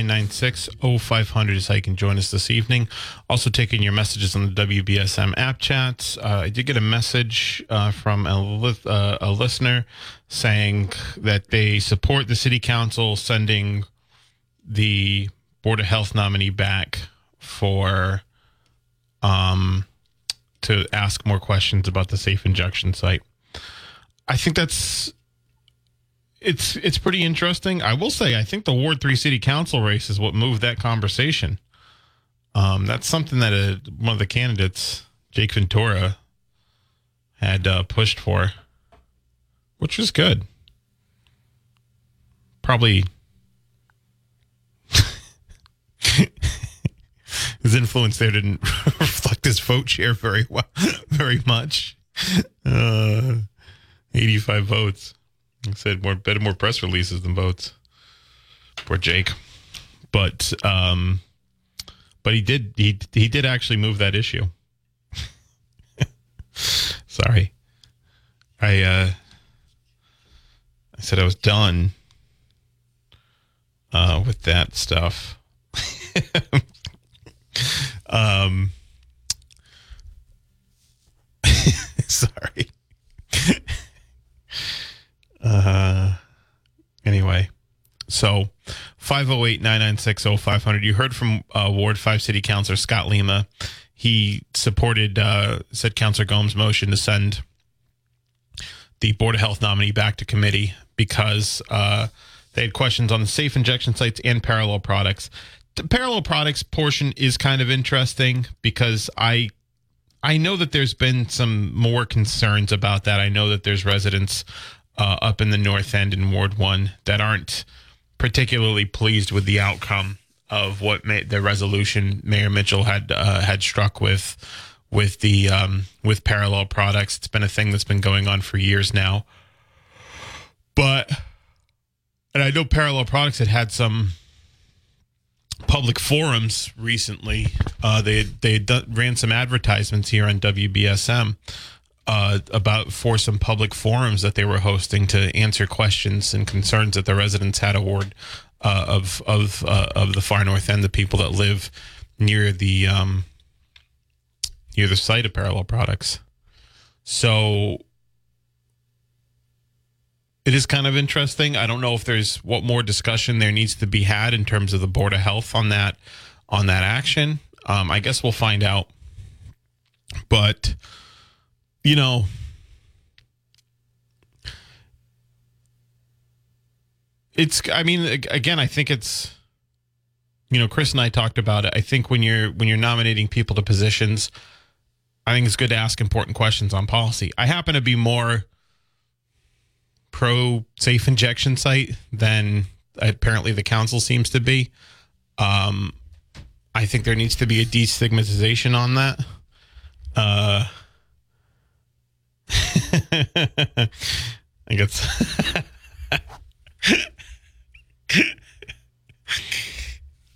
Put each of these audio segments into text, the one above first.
996 0500 is how you can join us this evening. Also, taking your messages on the WBSM app chats. Uh, I did get a message uh, from a, li- uh, a listener saying that they support the city council sending the Board of Health nominee back for um, to ask more questions about the safe injection site. I think that's it's it's pretty interesting. I will say I think the Ward Three City Council race is what moved that conversation. Um, that's something that uh one of the candidates, Jake Ventura, had uh, pushed for, which was good. Probably his influence there didn't reflect his vote share very well, very much. Uh, 85 votes. I said more better more press releases than votes. Poor Jake. But um but he did he he did actually move that issue. Sorry. I uh I said I was done uh with that stuff. um sorry. Uh, anyway, so 508 996 0500. You heard from uh, Ward 5 City Councilor Scott Lima. He supported, uh, said Councilor Gomes' motion to send the Board of Health nominee back to committee because uh, they had questions on the safe injection sites and parallel products. The parallel products portion is kind of interesting because I I know that there's been some more concerns about that. I know that there's residents uh, up in the North End in Ward One that aren't particularly pleased with the outcome of what may, the resolution Mayor Mitchell had uh, had struck with with the um, with parallel products. It's been a thing that's been going on for years now, but and I know parallel products had had some public forums recently. Uh, they they had done, ran some advertisements here on WBSM uh, about for some public forums that they were hosting to answer questions and concerns that the residents had award uh, of of uh, of the far north end, the people that live near the um, near the site of parallel products. So it is kind of interesting. I don't know if there's what more discussion there needs to be had in terms of the board of health on that on that action. Um, I guess we'll find out. But you know, it's. I mean, again, I think it's. You know, Chris and I talked about it. I think when you're when you're nominating people to positions, I think it's good to ask important questions on policy. I happen to be more pro safe injection site than apparently the council seems to be. Um, I think there needs to be a destigmatization on that. Uh, I guess.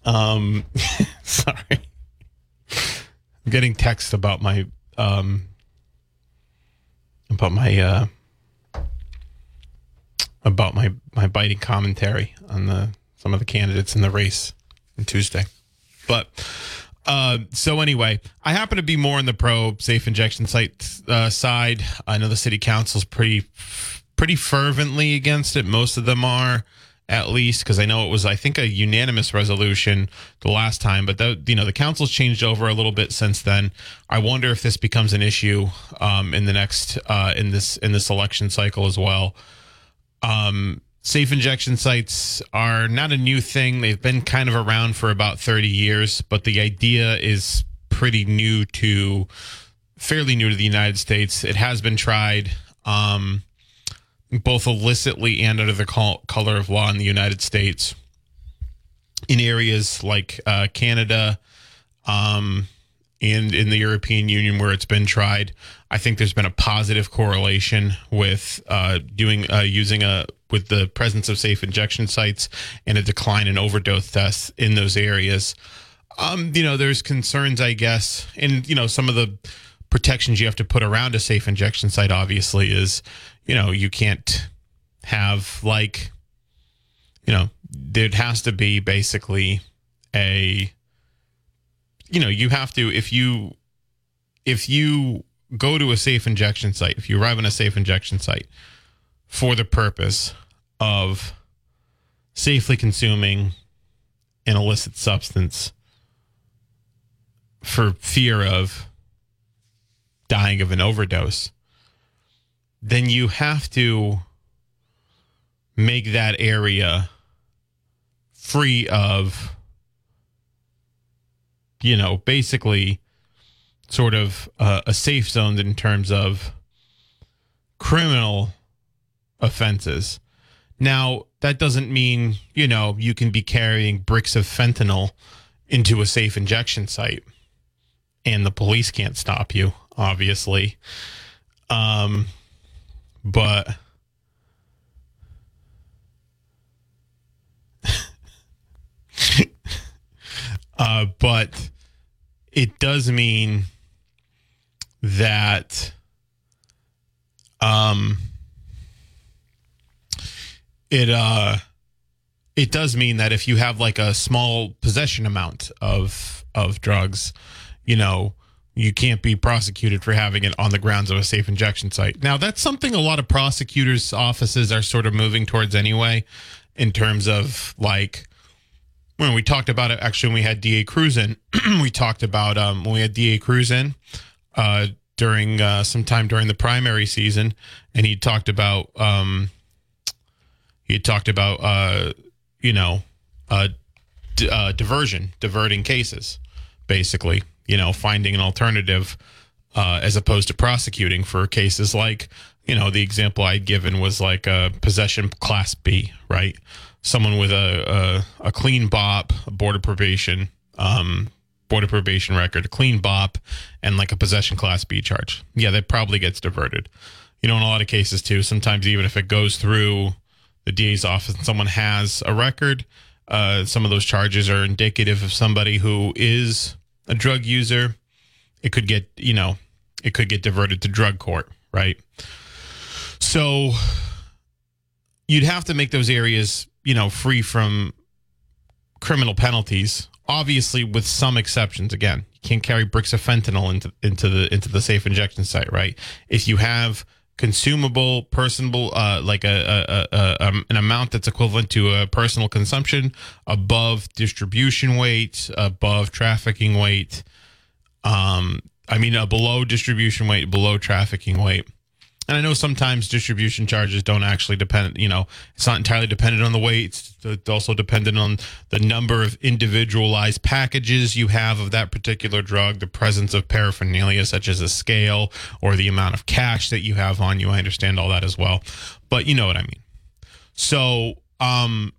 um, sorry. I'm getting text about my um about my uh about my my biting commentary on the some of the candidates in the race on Tuesday. But Uh, so anyway, I happen to be more on the pro safe injection site uh, side. I know the city council's pretty, pretty fervently against it. Most of them are, at least, because I know it was, I think, a unanimous resolution the last time. But the, you know, the council's changed over a little bit since then. I wonder if this becomes an issue um, in the next uh, in this in this election cycle as well. Um, safe injection sites are not a new thing. They've been kind of around for about 30 years, but the idea is pretty new to fairly new to the United States. It has been tried um, both illicitly and under the col- color of law in the United States in areas like uh, Canada um, and in the European Union where it's been tried. I think there's been a positive correlation with uh, doing uh, using a with the presence of safe injection sites and a decline in overdose deaths in those areas. Um, you know, there's concerns, I guess, and you know, some of the protections you have to put around a safe injection site. Obviously, is you know you can't have like you know there has to be basically a you know you have to if you if you go to a safe injection site if you arrive on a safe injection site for the purpose of safely consuming an illicit substance for fear of dying of an overdose, then you have to make that area free of, you know, basically sort of uh, a safe zone in terms of criminal offenses. Now, that doesn't mean, you know, you can be carrying bricks of fentanyl into a safe injection site and the police can't stop you, obviously. Um, but uh, but it does mean that um it uh it does mean that if you have like a small possession amount of of drugs, you know, you can't be prosecuted for having it on the grounds of a safe injection site. Now, that's something a lot of prosecutors' offices are sort of moving towards anyway, in terms of like when we talked about it. Actually, when we had Da Cruz in, we talked about um, when we had Da Cruz in uh, during uh, sometime during the primary season, and he talked about um, he talked about uh, you know uh, d- uh, diversion, diverting cases, basically. You know, finding an alternative uh, as opposed to prosecuting for cases like you know the example I'd given was like a possession class B, right? Someone with a a, a clean bop, a board of probation, um, board of probation record, a clean bop, and like a possession class B charge. Yeah, that probably gets diverted. You know, in a lot of cases too. Sometimes even if it goes through the DA's office and someone has a record, uh, some of those charges are indicative of somebody who is a drug user. It could get, you know, it could get diverted to drug court, right? So you'd have to make those areas, you know, free from criminal penalties. Obviously, with some exceptions. Again, you can't carry bricks of fentanyl into into the into the safe injection site, right? If you have consumable, personable, uh, like a, a, a, um, an amount that's equivalent to a personal consumption above distribution weight, above trafficking weight. Um, I mean, uh, below distribution weight, below trafficking weight. And I know sometimes distribution charges don't actually depend, you know, it's not entirely dependent on the weight. It's also dependent on the number of individualized packages you have of that particular drug, the presence of paraphernalia, such as a scale or the amount of cash that you have on you. I understand all that as well. But you know what I mean. So, um,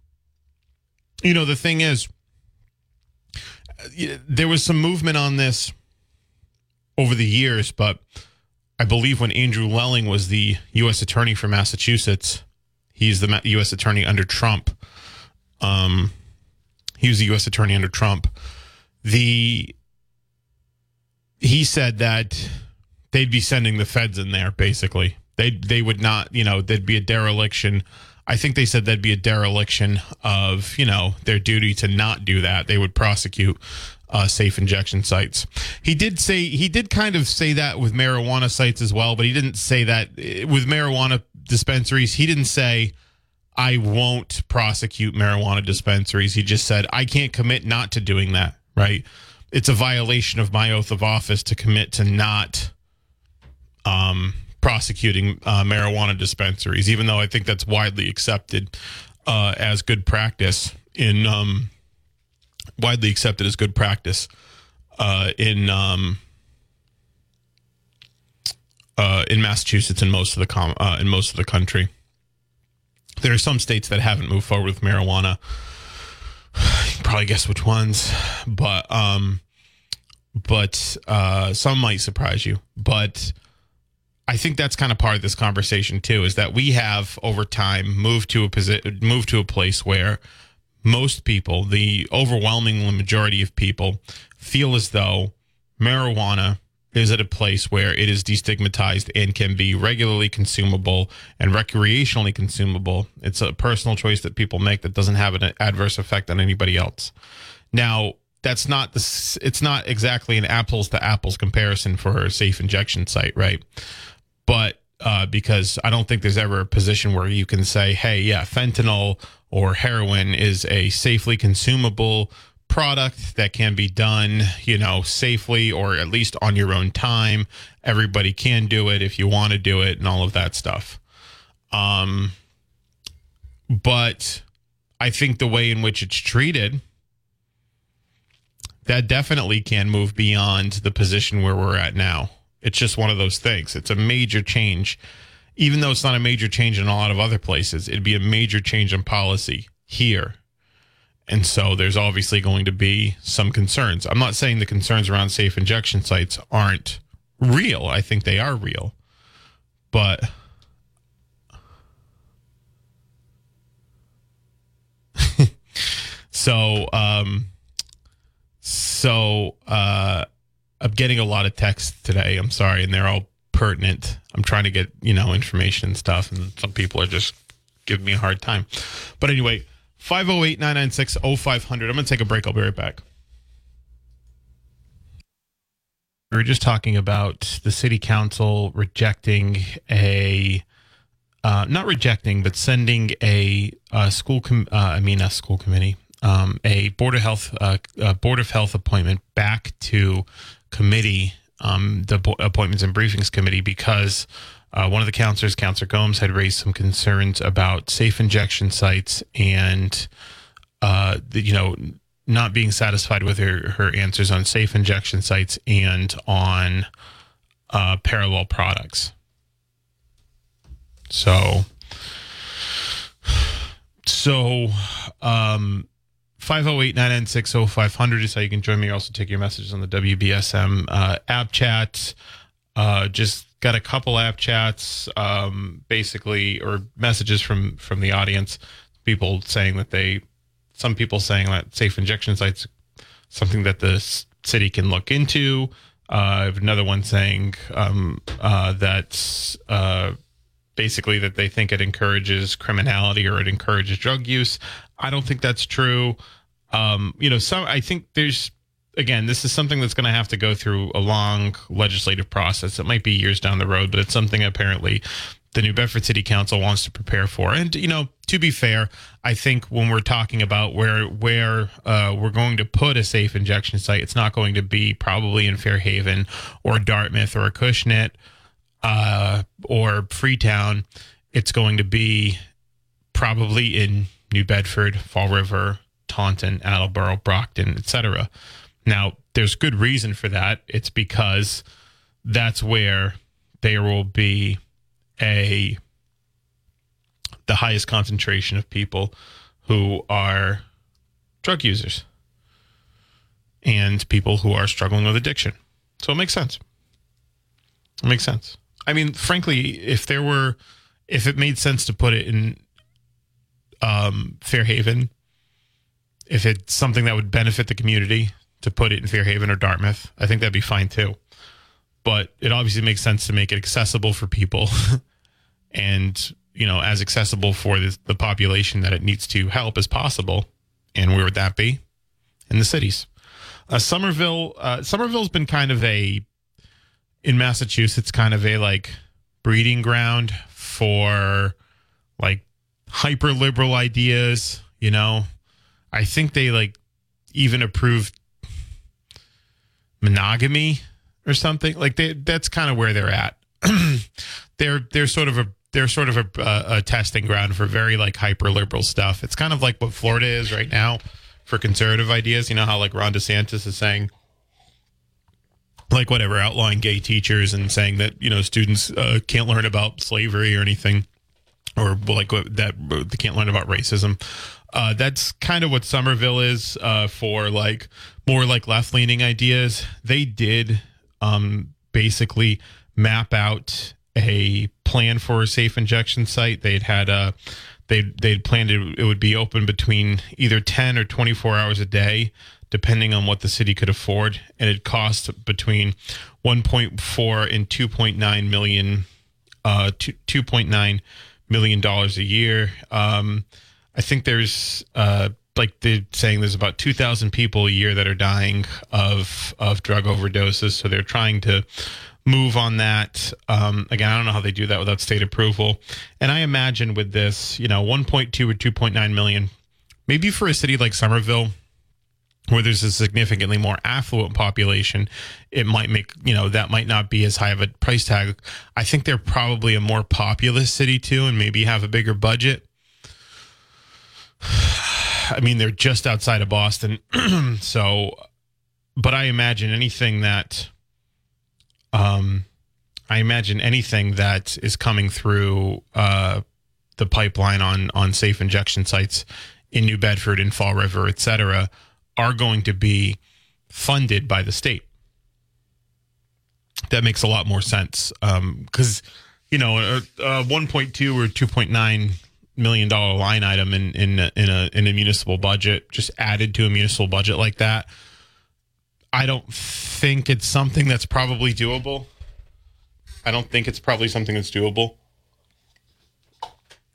you know, the thing is, there was some movement on this over the years, but I believe when Andrew Lelling was the U.S. attorney for Massachusetts, he's the U.S. attorney under Trump. Um, he was the U.S. attorney under Trump. The he said that they'd be sending the feds in there. Basically, they they would not. You know, there'd be a dereliction. I think they said that'd be a dereliction of you know their duty to not do that. They would prosecute. Uh, safe injection sites. He did say he did kind of say that with marijuana sites as well, but he didn't say that eh, with marijuana dispensaries. He didn't say I won't prosecute marijuana dispensaries. He just said I can't commit not to doing that. Right? It's a violation of my oath of office to commit to not um, prosecuting uh, marijuana dispensaries, even though I think that's widely accepted uh, as good practice in um, widely accepted as good practice uh, in um, uh, in Massachusetts and most of the com- uh, in most of the country. There are some states that haven't moved forward with marijuana. You can probably guess which ones, but um, but uh, some might surprise you. But I think that's kind of part of this conversation too. Is that we have over time moved to a position, moved to a place where most people, the overwhelming majority of people, feel as though marijuana is at a place where it is destigmatized and can be regularly consumable and recreationally consumable. It's a personal choice that people make that doesn't have an adverse effect on anybody else. Now, that's not the it's not exactly an apples to apples comparison for a safe injection site, right? But uh, because I don't think there's ever a position where you can say, hey, yeah, fentanyl or heroin is a safely consumable product that can be done, you know, safely or at least on your own time. Everybody can do it if you want to do it and all of that stuff. Um, but I think the way in which it's treated, that definitely can move beyond the position where we're at now. It's just one of those things. It's a major change. Even though it's not a major change in a lot of other places, it'd be a major change in policy here. And so there's obviously going to be some concerns. I'm not saying the concerns around safe injection sites aren't real. I think they are real. But so um so uh I'm getting a lot of texts today. I'm sorry, and they're all pertinent. I'm trying to get, you know, information and stuff, and some people are just giving me a hard time. But anyway, 508 996 0500. I'm going to take a break. I'll be right back. We were just talking about the city council rejecting a, uh, not rejecting, but sending a, a school, com- uh, I mean, a school committee, um, a board of health, uh, board of health appointment back to committee, um, the appointments and briefings committee, because uh, one of the counselors, Counselor Gomes, had raised some concerns about safe injection sites and, uh, the, you know, not being satisfied with her, her answers on safe injection sites and on uh, parallel products. So, so, um, 508 996 0500 is how you can join me. Also, take your messages on the WBSM uh, app chat. Uh, just got a couple app chats, um, basically, or messages from from the audience. People saying that they, some people saying that safe injection sites, something that the city can look into. Uh, another one saying um, uh, that uh, basically that they think it encourages criminality or it encourages drug use. I don't think that's true. Um, you know, some I think there's again, this is something that's going to have to go through a long legislative process. It might be years down the road, but it's something apparently the New Bedford City Council wants to prepare for. And you know, to be fair, I think when we're talking about where where uh, we're going to put a safe injection site, it's not going to be probably in Fairhaven or Dartmouth or Acushnet uh, or Freetown. It's going to be probably in New Bedford, Fall River, Taunton, Attleboro, Brockton, etc. Now, there's good reason for that. It's because that's where there will be a the highest concentration of people who are drug users and people who are struggling with addiction. So it makes sense. It makes sense. I mean, frankly, if there were, if it made sense to put it in um, Fairhaven, if it's something that would benefit the community to put it in Fairhaven or Dartmouth, I think that'd be fine too. But it obviously makes sense to make it accessible for people and, you know, as accessible for the, the population that it needs to help as possible. And where would that be? In the cities. Uh, Somerville, uh, Somerville's been kind of a in Massachusetts, kind of a like breeding ground for like hyper liberal ideas. You know, I think they like even approved monogamy or something. Like they, that's kind of where they're at. they're they're sort of a they're sort of a, a, a testing ground for very like hyper liberal stuff. It's kind of like what Florida is right now for conservative ideas. You know how like Ron DeSantis is saying like whatever outlawing gay teachers and saying that you know students uh, can't learn about slavery or anything or like that they can't learn about racism uh, that's kind of what somerville is uh, for like more like left-leaning ideas. They did um, basically map out a plan for a safe injection site. They'd had a they they'd planned it, it would be open between either 10 or 24 hours a day depending on what the city could afford, and it cost between 1.4 and 2.9 million, uh, 2.9 million dollars a year. Um, I think there's uh, like they're saying there's about 2,000 people a year that are dying of of drug overdoses, so they're trying to move on that. Um, again, I don't know how they do that without state approval, and I imagine with this, you know, 1.2 or 2.9 million, maybe for a city like Somerville where there's a significantly more affluent population, it might make, you know, that might not be as high of a price tag. I think they're probably a more populous city too, and maybe have a bigger budget. I mean, they're just outside of Boston. so, but I imagine anything that, um, I imagine anything that is coming through, uh, the pipeline on, on safe injection sites in New Bedford, in Fall River, et cetera, are going to be funded by the state. That makes a lot more sense because um, you know a, a 1.2 or 2.9 million dollar line item in in in a in a municipal budget just added to a municipal budget like that. I don't think it's something that's probably doable. I don't think it's probably something that's doable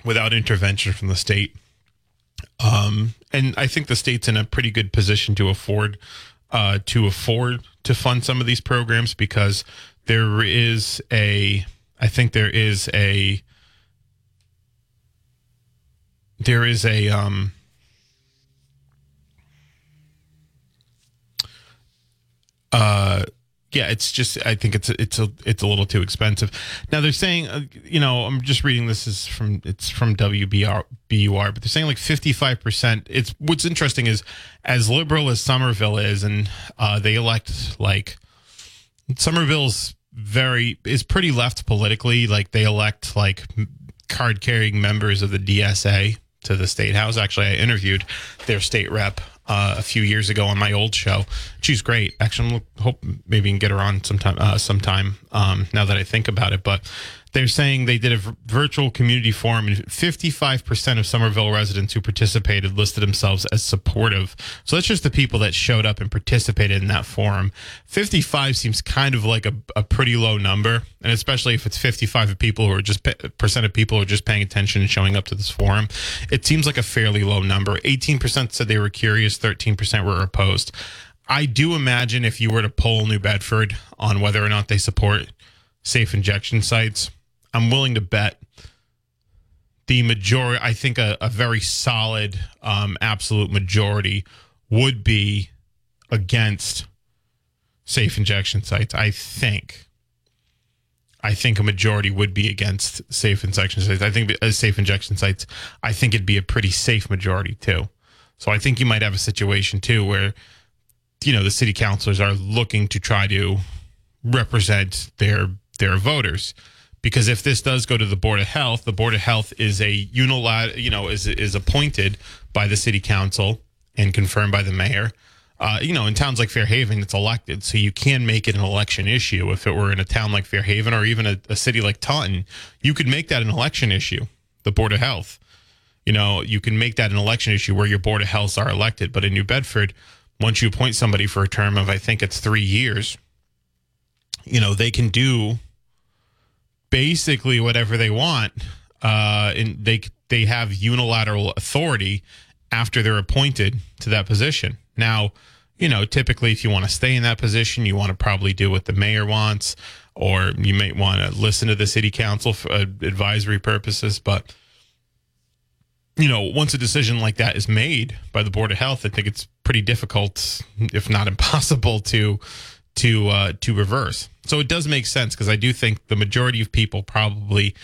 without intervention from the state. Um, and I think the state's in a pretty good position to afford uh, to afford to fund some of these programs because there is a I think there is a there is a um uh yeah, it's just I think it's it's a it's a little too expensive. Now they're saying, uh, you know, I'm just reading this is from it's from WBR BUR, but they're saying like 55 percent. It's what's interesting is as liberal as Somerville is, and uh, they elect like Somerville's very is pretty left politically. Like they elect like card carrying members of the DSA to the state house. Actually, I interviewed their state rep uh, a few years ago on my old show. She's great. Actually, I'm hope maybe can get her on sometime. Uh, sometime um, now that I think about it, but they're saying they did a virtual community forum and 55% of Somerville residents who participated listed themselves as supportive. So that's just the people that showed up and participated in that forum. 55 seems kind of like a, a pretty low number. And especially if it's 55 of people who are just percent of people who are just paying attention and showing up to this forum, it seems like a fairly low number. 18% said they were curious, 13% were opposed. I do imagine if you were to poll New Bedford on whether or not they support safe injection sites, I'm willing to bet the majority, I think a, a very solid, um, absolute majority would be against safe injection sites. I think. I think a majority would be against safe injection sites. I think as safe injection sites, I think it'd be a pretty safe majority too. So I think you might have a situation too where, you know, the city councilors are looking to try to represent their their voters because if this does go to the board of health the board of health is a unilateral you know is is appointed by the city council and confirmed by the mayor. Uh, you know in towns like fairhaven it's elected so you can make it an election issue. If it were in a town like fairhaven or even a, a city like taunton you could make that an election issue the board of health. You know you can make that an election issue where your board of health are elected but in new bedford once you appoint somebody for a term of i think it's three years you know they can do basically whatever they want. Uh, and they they have unilateral authority after they're appointed to that position. Now, you know, typically if you want to stay in that position, you want to probably do what the mayor wants, or you might want to listen to the city council for uh, advisory purposes. But, you know, once a decision like that is made by the Board of Health, I think it's pretty difficult, if not impossible, to to uh, to reverse. So it does make sense because I do think the majority of people probably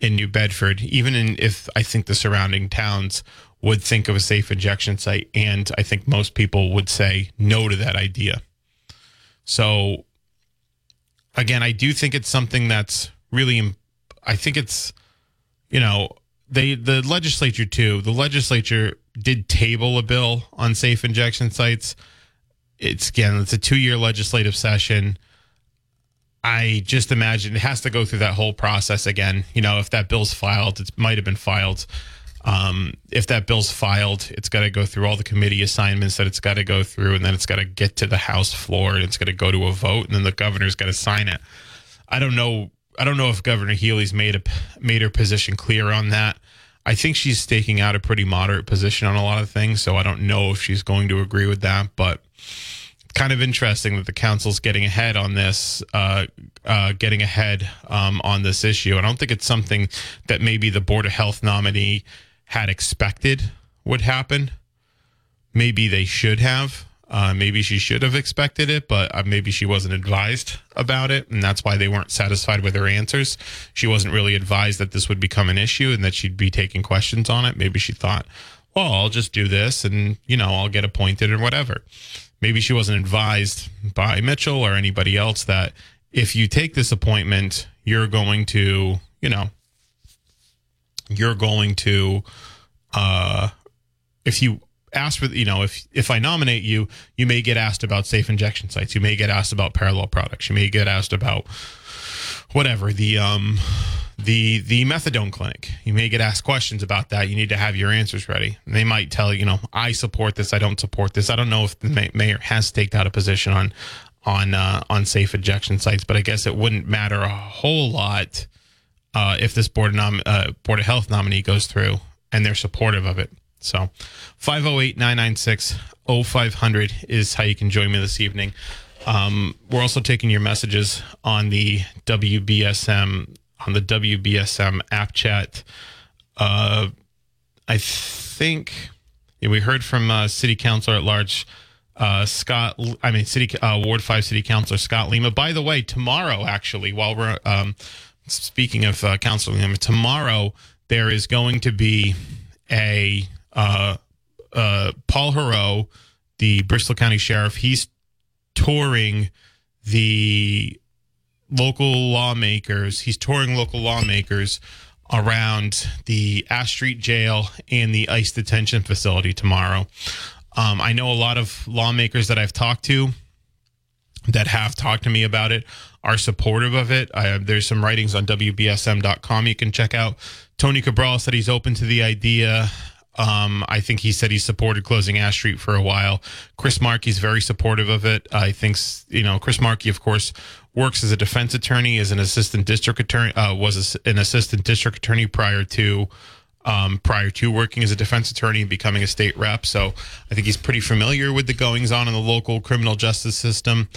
in New Bedford, even in if I think the surrounding towns would think of a safe injection site, and I think most people would say no to that idea. So again, I do think it's something that's really. I think it's you know they the legislature too. The legislature did table a bill on safe injection sites. It's again, it's a two year legislative session. I just imagine it has to go through that whole process again. You know, if that bill's filed, it might have been filed. Um, if that bill's filed, it's got to go through all the committee assignments that it's got to go through, and then it's got to get to the House floor, and it's got to go to a vote, and then the governor's got to sign it. I don't know. I don't know if Governor Healey's made a made her position clear on that. I think she's staking out a pretty moderate position on a lot of things, so I don't know if she's going to agree with that. But kind of interesting that the council's getting ahead on this, uh, uh, getting ahead um, on this issue. I don't think it's something that maybe the Board of Health nominee had expected would happen. Maybe they should have. Uh, maybe she should have expected it, but uh, maybe she wasn't advised about it, and that's why they weren't satisfied with her answers. She wasn't really advised that this would become an issue and that she'd be taking questions on it. Maybe she thought, well, I'll just do this and, you know, I'll get appointed or whatever. Maybe she wasn't advised by Mitchell or anybody else that if you take this appointment, you're going to, you know, you're going to, uh, if you ask for you know if if I nominate you, you may get asked about safe injection sites. You may get asked about parallel products. You may get asked about whatever the um the the methadone clinic. You may get asked questions about that. You need to have your answers ready. They might tell you, know, I support this. I don't support this. I don't know if the mayor has staked out a position on on uh, on safe injection sites, but I guess it wouldn't matter a whole lot uh, if this board of nom- uh, board of health nominee goes through and they're supportive of it. So 508 996 0500 is how you can join me this evening. Um, we're also taking your messages on the WBSM on the WBSM app chat. Uh, I think yeah, we heard from uh, City Councilor at Large uh, Scott. I mean, City uh, Ward Five City Councilor Scott Lima. By the way, tomorrow actually, while we're um, speaking of uh, Councilor Lima, tomorrow there is going to be a uh, uh, Paul Heroux, the Bristol County Sheriff, he's touring the local lawmakers. He's touring local lawmakers around the Ash Street Jail and the ICE detention facility tomorrow. Um, I know a lot of lawmakers that I've talked to that have talked to me about it are supportive of it. I, there's some writings on WBSM.com you can check out. Tony Cabral said he's open to the idea. Um, I think he said he supported closing Ash Street for a while. Chris Markey's very supportive of it. I think, you know, Chris Markey, of course, works as a defense attorney, as an assistant district attorney, uh, was an assistant district attorney prior to um, prior to working as a defense attorney and becoming a state rep. So I think he's pretty familiar with the goings on in the local criminal justice system.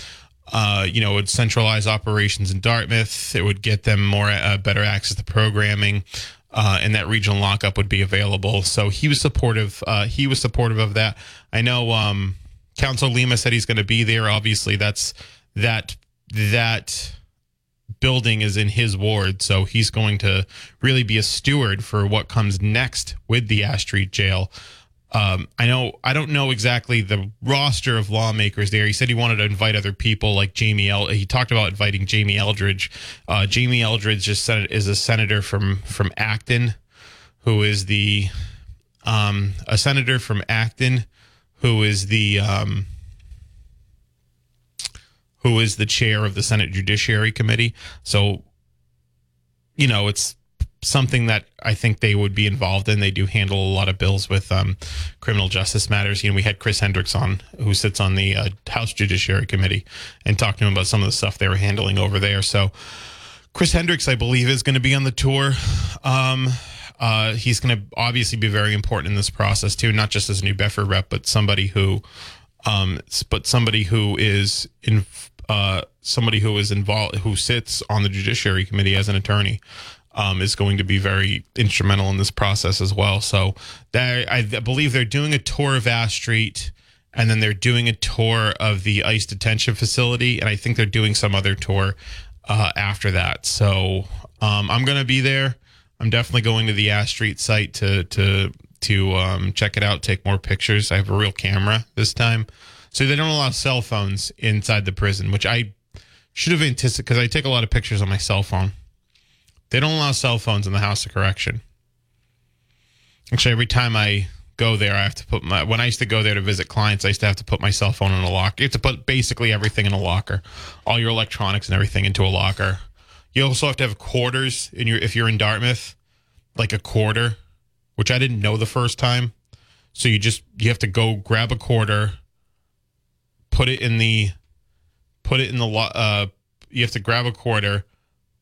Uh, you know, it would centralize operations in Dartmouth. It would get them more uh, better access to programming uh, and that regional lockup would be available. So he was supportive. Uh, he was supportive of that. I know um, Council Lima said he's going to be there. Obviously, that's that that building is in his ward, so he's going to really be a steward for what comes next with the Ash Street Jail. Um, I know I don't know exactly the roster of lawmakers there. He said he wanted to invite other people like Jamie. El- he talked about inviting Jamie Eldridge. Uh, Jamie Eldridge just said is a senator from from Acton, who is the um, a senator from Acton, who is the um, who is the chair of the Senate Judiciary Committee. So, you know, it's something that I think they would be involved in. They do handle a lot of bills with um, criminal justice matters. You know, we had Chris Hendricks on, who sits on the uh, House Judiciary Committee, and talked to him about some of the stuff they were handling over there. So, Chris Hendricks, I believe, is going to be on the tour. Um, uh, he's going to obviously be very important in this process too, not just as a New Bedford rep, but somebody who Um, but somebody who is in uh, somebody who is involved who sits on the Judiciary Committee as an attorney um, is going to be very instrumental in this process as well. So I, I believe they're doing a tour of Ash Street, and then they're doing a tour of the ICE detention facility, and I think they're doing some other tour uh, after that. So um, I'm going to be there. I'm definitely going to the Ash Street site to to to um, check it out, take more pictures. I have a real camera this time, so they don't allow cell phones inside the prison, which I should have anticipated because I take a lot of pictures on my cell phone. They don't allow cell phones in the House of Correction. Actually, every time I go there, I have to put my. When I used to go there to visit clients, I used to have to put my cell phone in a locker. You have to put basically everything in a locker, all your electronics and everything into a locker. You also have to have quarters in your if you're in Dartmouth, like a quarter, which I didn't know the first time. So you just you have to go grab a quarter, put it in the, put it in the uh, you have to grab a quarter,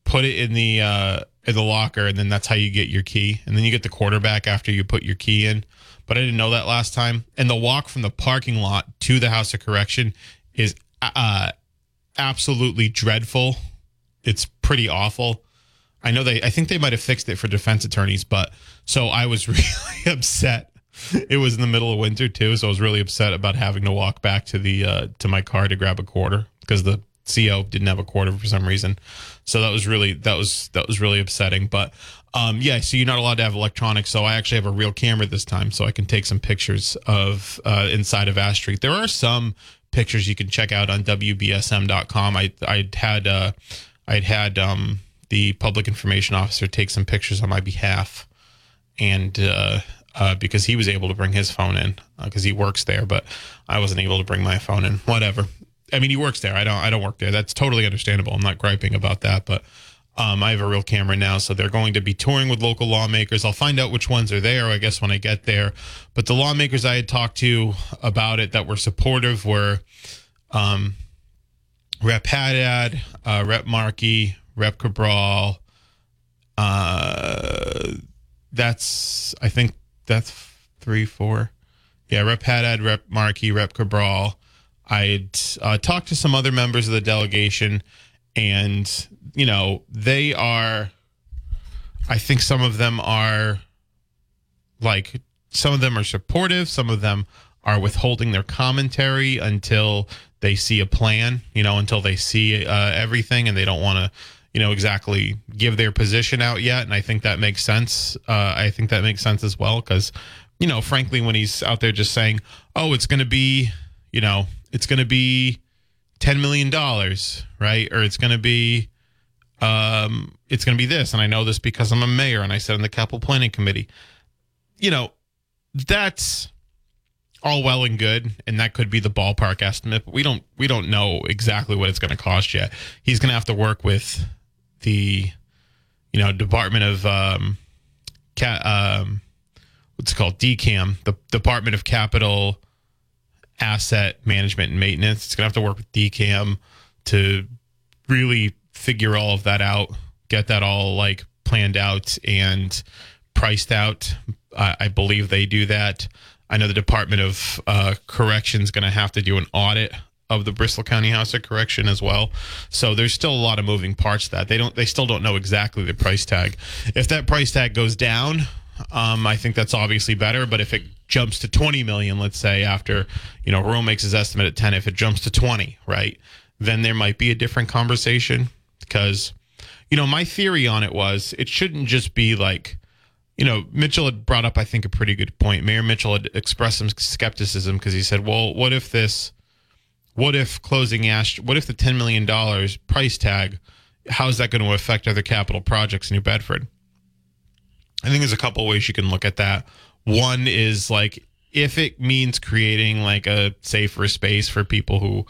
put it in the uh in the locker, and then that's how you get your key, and then you get the quarter back after you put your key in. But I didn't know that last time. And the walk from the parking lot to the House of Correction is uh absolutely dreadful. It's pretty awful. I know they I think they might have fixed it for defense attorneys, but so I was really upset. It was in the middle of winter too, so I was really upset about having to walk back to the uh to my car to grab a quarter because the CO didn't have a quarter for some reason. So that was really that was that was really upsetting. But um yeah, so you're not allowed to have electronics. So I actually have a real camera this time so I can take some pictures of uh inside of Ash Street. There are some pictures you can check out on WBSM.com. I I had uh I'd had um the public information officer take some pictures on my behalf and uh, uh, because he was able to bring his phone in because he works there, but I wasn't able to bring my phone in. Whatever. I mean, he works there. I don't. I don't work there. That's totally understandable. I'm not griping about that, but um, I have a real camera now, so they're going to be touring with local lawmakers. I'll find out which ones are there, I guess, when I get there. But the lawmakers I had talked to about it that were supportive were um, Rep Haddad, uh, Rep Markey, Rep Cabral. Uh, that's I think that's three, four. Yeah, Rep Haddad, Rep Markey, Rep Cabral. I'd uh, talked to some other members of the delegation, and you know they are. I think some of them are like some of them are supportive, some of them are withholding their commentary until they see a plan. You know, until they see uh, everything, and they don't want to you know exactly give their position out yet and i think that makes sense uh, i think that makes sense as well because you know frankly when he's out there just saying oh it's going to be you know it's going to be 10 million dollars right? Or it's going to be um it's going to be this. And i know this because i'm a mayor and i sit on the capital planning committee. You know that's all well and good and that could be the ballpark estimate but we don't we don't know exactly what it's going to cost yet. He's going to have to work with the you know department of um cat um what's it called? Dcam the department of capital asset management and maintenance it's going to have to work with dcam to really figure all of that out get that all like planned out and priced out i, I believe they do that I know the Department of uh, is going to have to do an audit of the Bristol County House of Correction as well. So there's still a lot of moving parts that they don't they still don't know exactly the price tag. If that price tag goes down, um, I think that's obviously better. But if it jumps to 20 million, let's say after you know Rome makes his estimate at 10, if it jumps to 20, right, then there might be a different conversation because you know my theory on it was it shouldn't just be like you know, Mitchell had brought up, I think, a pretty good point. Mayor Mitchell had expressed some skepticism because he said, well, what if this, what if closing Ash, what if the $10 million price tag, how's that going to affect other capital projects in New Bedford? I think there's a couple ways you can look at that. One is like, if it means creating like a safer space for people who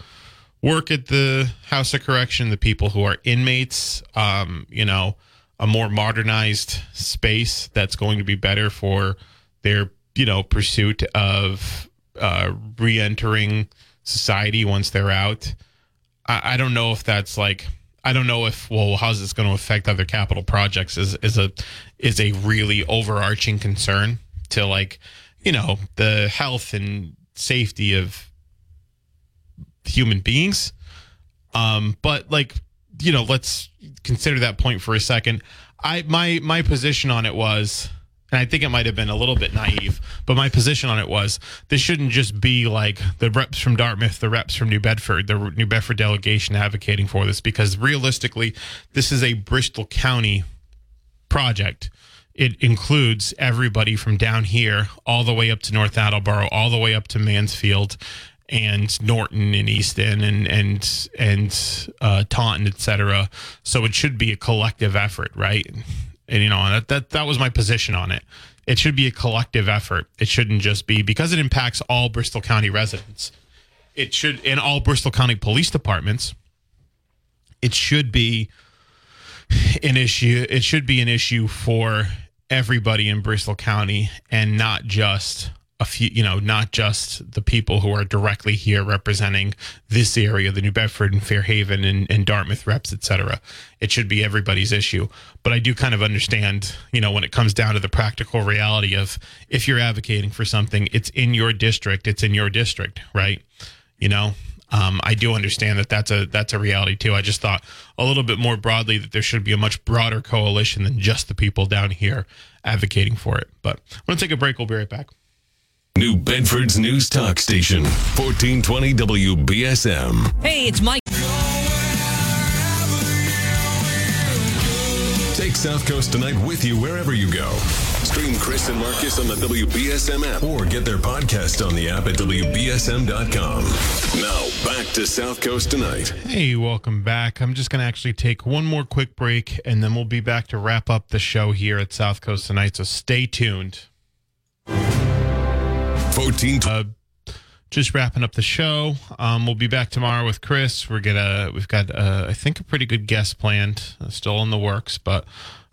work at the House of Correction, the people who are inmates, um, you know, a more modernized space that's going to be better for their you know pursuit of uh, re-entering society once they're out. I, I don't know if that's like I don't know if well how's this going to affect other capital projects is is a is a really overarching concern to like you know the health and safety of human beings. Um, but like, you know, let's consider that point for a second. I my my position on it was and I think it might have been a little bit naive, but my position on it was this shouldn't just be like the reps from Dartmouth, the reps from New Bedford, the New Bedford delegation advocating for this, because realistically, this is a Bristol County project. It includes everybody from down here all the way up to North Attleboro, all the way up to Mansfield and Norton and Easton and and and uh, Taunton, etc. So it should be a collective effort, right? And you know that that that was my position on it. It should be a collective effort. It shouldn't just be because it impacts all Bristol County residents. It should in all Bristol County police departments. It should be an issue. It should be an issue for everybody in Bristol County and not just a few, you know, not just the people who are directly here representing this area, the New Bedford and Fairhaven and, and Dartmouth reps, et cetera. It should be everybody's issue. But I do kind of understand, you know, when it comes down to the practical reality of if you're advocating for something, it's in your district, it's in your district, right? You know, um, I do understand that that's a that's a reality too. I just thought a little bit more broadly that there should be a much broader coalition than just the people down here advocating for it. But I'm going to take a break. We'll be right back. New Bedford's news talk station, 1420 WBSM. Hey, it's Mike. Take South Coast Tonight with you wherever you go. Stream Chris and Marcus on the WBSM app or get their podcast on the app at WBSM.com. Now, back to South Coast Tonight. Hey, welcome back. I'm just going to actually take one more quick break and then we'll be back to wrap up the show here at South Coast Tonight. So stay tuned. 14. Uh, just wrapping up the show. Um, we'll be back tomorrow with Chris. We're gonna we've got uh, I think a pretty good guest planned, uh, still in the works, but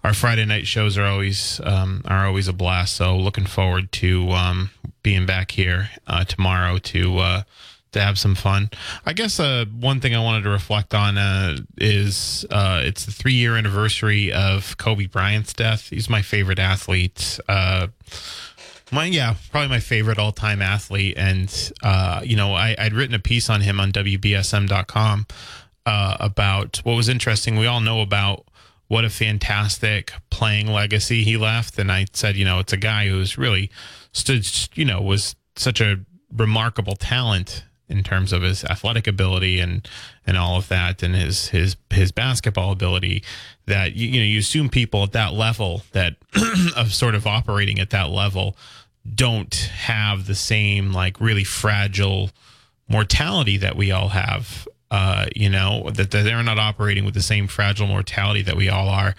our Friday night shows are always um, are always a blast. So looking forward to um, being back here uh, tomorrow to uh, to have some fun. I guess uh, one thing I wanted to reflect on is it's the three year anniversary of Kobe Bryant's death. He's my favorite athlete. My yeah, probably my favorite all time athlete. And uh, you know, I, I'd written a piece on him on WBSM.com uh, about what was interesting. We all know about what a fantastic playing legacy he left, and I said, you know, it's a guy who's really stood, you know, was such a remarkable talent in terms of his athletic ability and and all of that and his his his basketball ability that you, you know you assume people at that level that of sort of operating at that level don't have the same like really fragile mortality that we all have uh you know that, they're not operating with the same fragile mortality that we all are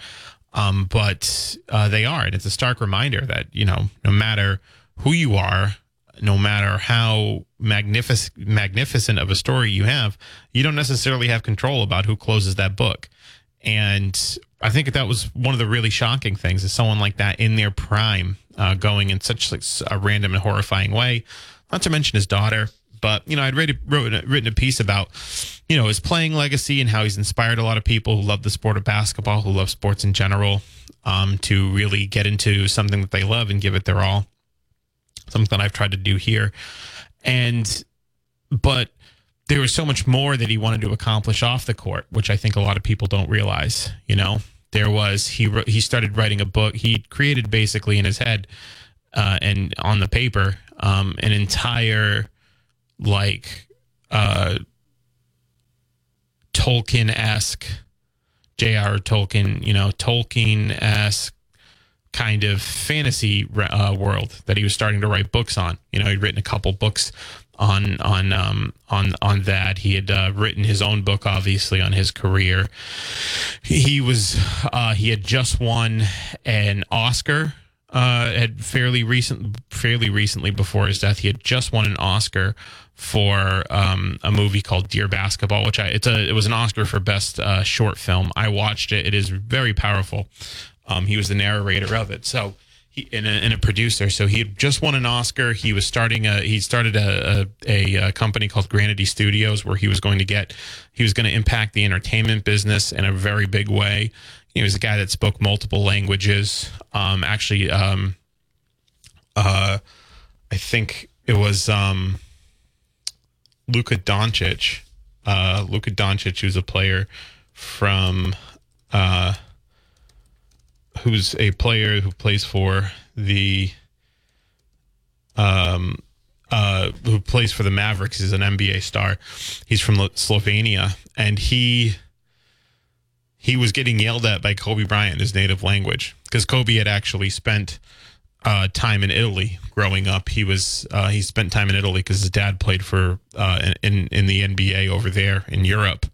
um but uh they are and it's a stark reminder that you know no matter who you are no matter how magnificent magnificent of a story you have, you don't necessarily have control about who closes that book. And I think that was one of the really shocking things is someone like that in their prime uh, going in such like, a random and horrifying way. Not to mention his daughter, but you know, I'd read, wrote, written a piece about you know his playing legacy and how he's inspired a lot of people who love the sport of basketball, who love sports in general, um, to really get into something that they love and give it their all something that I've tried to do here. And, but there was so much more that he wanted to accomplish off the court, which I think a lot of people don't realize. You know, there was he he started writing a book. He created basically in his head uh, and on the paper um, an entire like uh, Tolkien esque, J.R. Tolkien, you know, Tolkien esque kind of fantasy uh, world that he was starting to write books on. You know, he'd written a couple books on on um, on on that. He had uh, written his own book, obviously, on his career. He was uh, he had just won an Oscar. Uh, had fairly recent, fairly recently before his death, he had just won an Oscar for um, a movie called Dear Basketball, which I it's a it was an Oscar for best uh, short film. I watched it; it is very powerful. Um, he was the narrator of it. So and a, a producer. So he had just won an Oscar. He was starting a he started a, a, a company called Granity Studios where he was going to get he was going to impact the entertainment business in a very big way. He was a guy that spoke multiple languages. Um, actually, um, uh, I think it was um, Luka Doncic uh, Luka Doncic, who's a player from, uh, who's a player who plays for the, um, uh, who plays for the Mavericks. He's an NBA star. He's from Slovenia, and he he was getting yelled at by Kobe Bryant in his native language because Kobe had actually spent uh, time in Italy growing up. He was uh, he spent time in Italy because his dad played for uh, in in the NBA over there in Europe,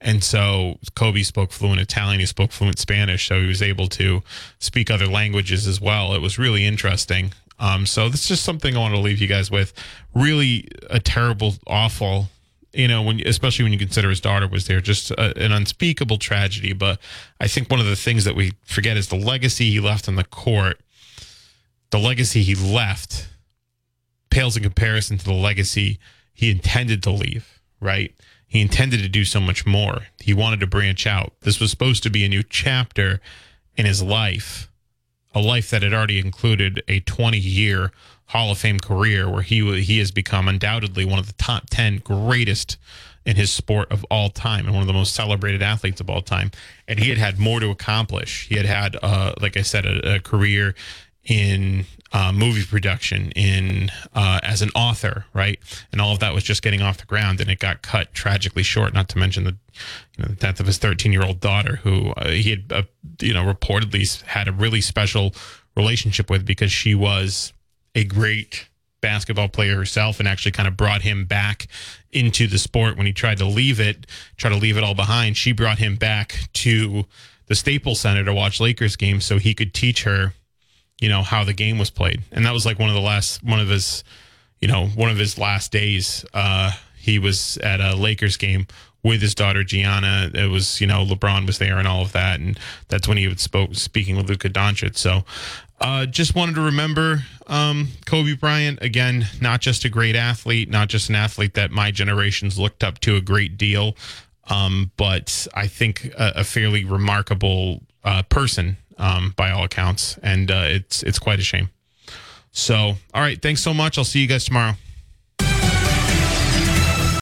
and so Kobe spoke fluent Italian. He spoke fluent Spanish, so he was able to speak other languages as well. It was really interesting. Um, so this is just something I want to leave you guys with. Really a terrible, awful you know, when especially when you consider his daughter was there, just a, an unspeakable tragedy. But I think one of the things that we forget is the legacy he left on the court. The legacy he left pales in comparison to the legacy he intended to leave. Right? He intended to do so much more. He wanted to branch out. This was supposed to be a new chapter in his life, a life that had already included a 20 year Hall of Fame career, where he he has become undoubtedly one of the top ten greatest in his sport of all time and one of the most celebrated athletes of all time. And he had had more to accomplish. He had had, uh, like I said, a, a career in uh, movie production, in uh, as an author, right? And all of that was just getting off the ground, and it got cut tragically short. Not to mention the, you know, the death of his 13 year old daughter, who uh, he had, uh, you know, reportedly had a really special relationship with because she was a great basketball player herself and actually kind of brought him back into the sport when he tried to leave it, try to leave it all behind. She brought him back to the Staples Center to watch Lakers games so he could teach her, you know, how the game was played. And that was like one of the last, one of his, you know, one of his last days. Uh, he was at a Lakers game with his daughter Gianna. It was, you know, LeBron was there and all of that, and that's when he would spoke speaking with Luka Doncic. So, uh, just wanted to remember um, Kobe Bryant again. Not just a great athlete, not just an athlete that my generations looked up to a great deal, um, but I think a, a fairly remarkable uh, person um, by all accounts, and uh, it's it's quite a shame. So, all right, thanks so much. I'll see you guys tomorrow.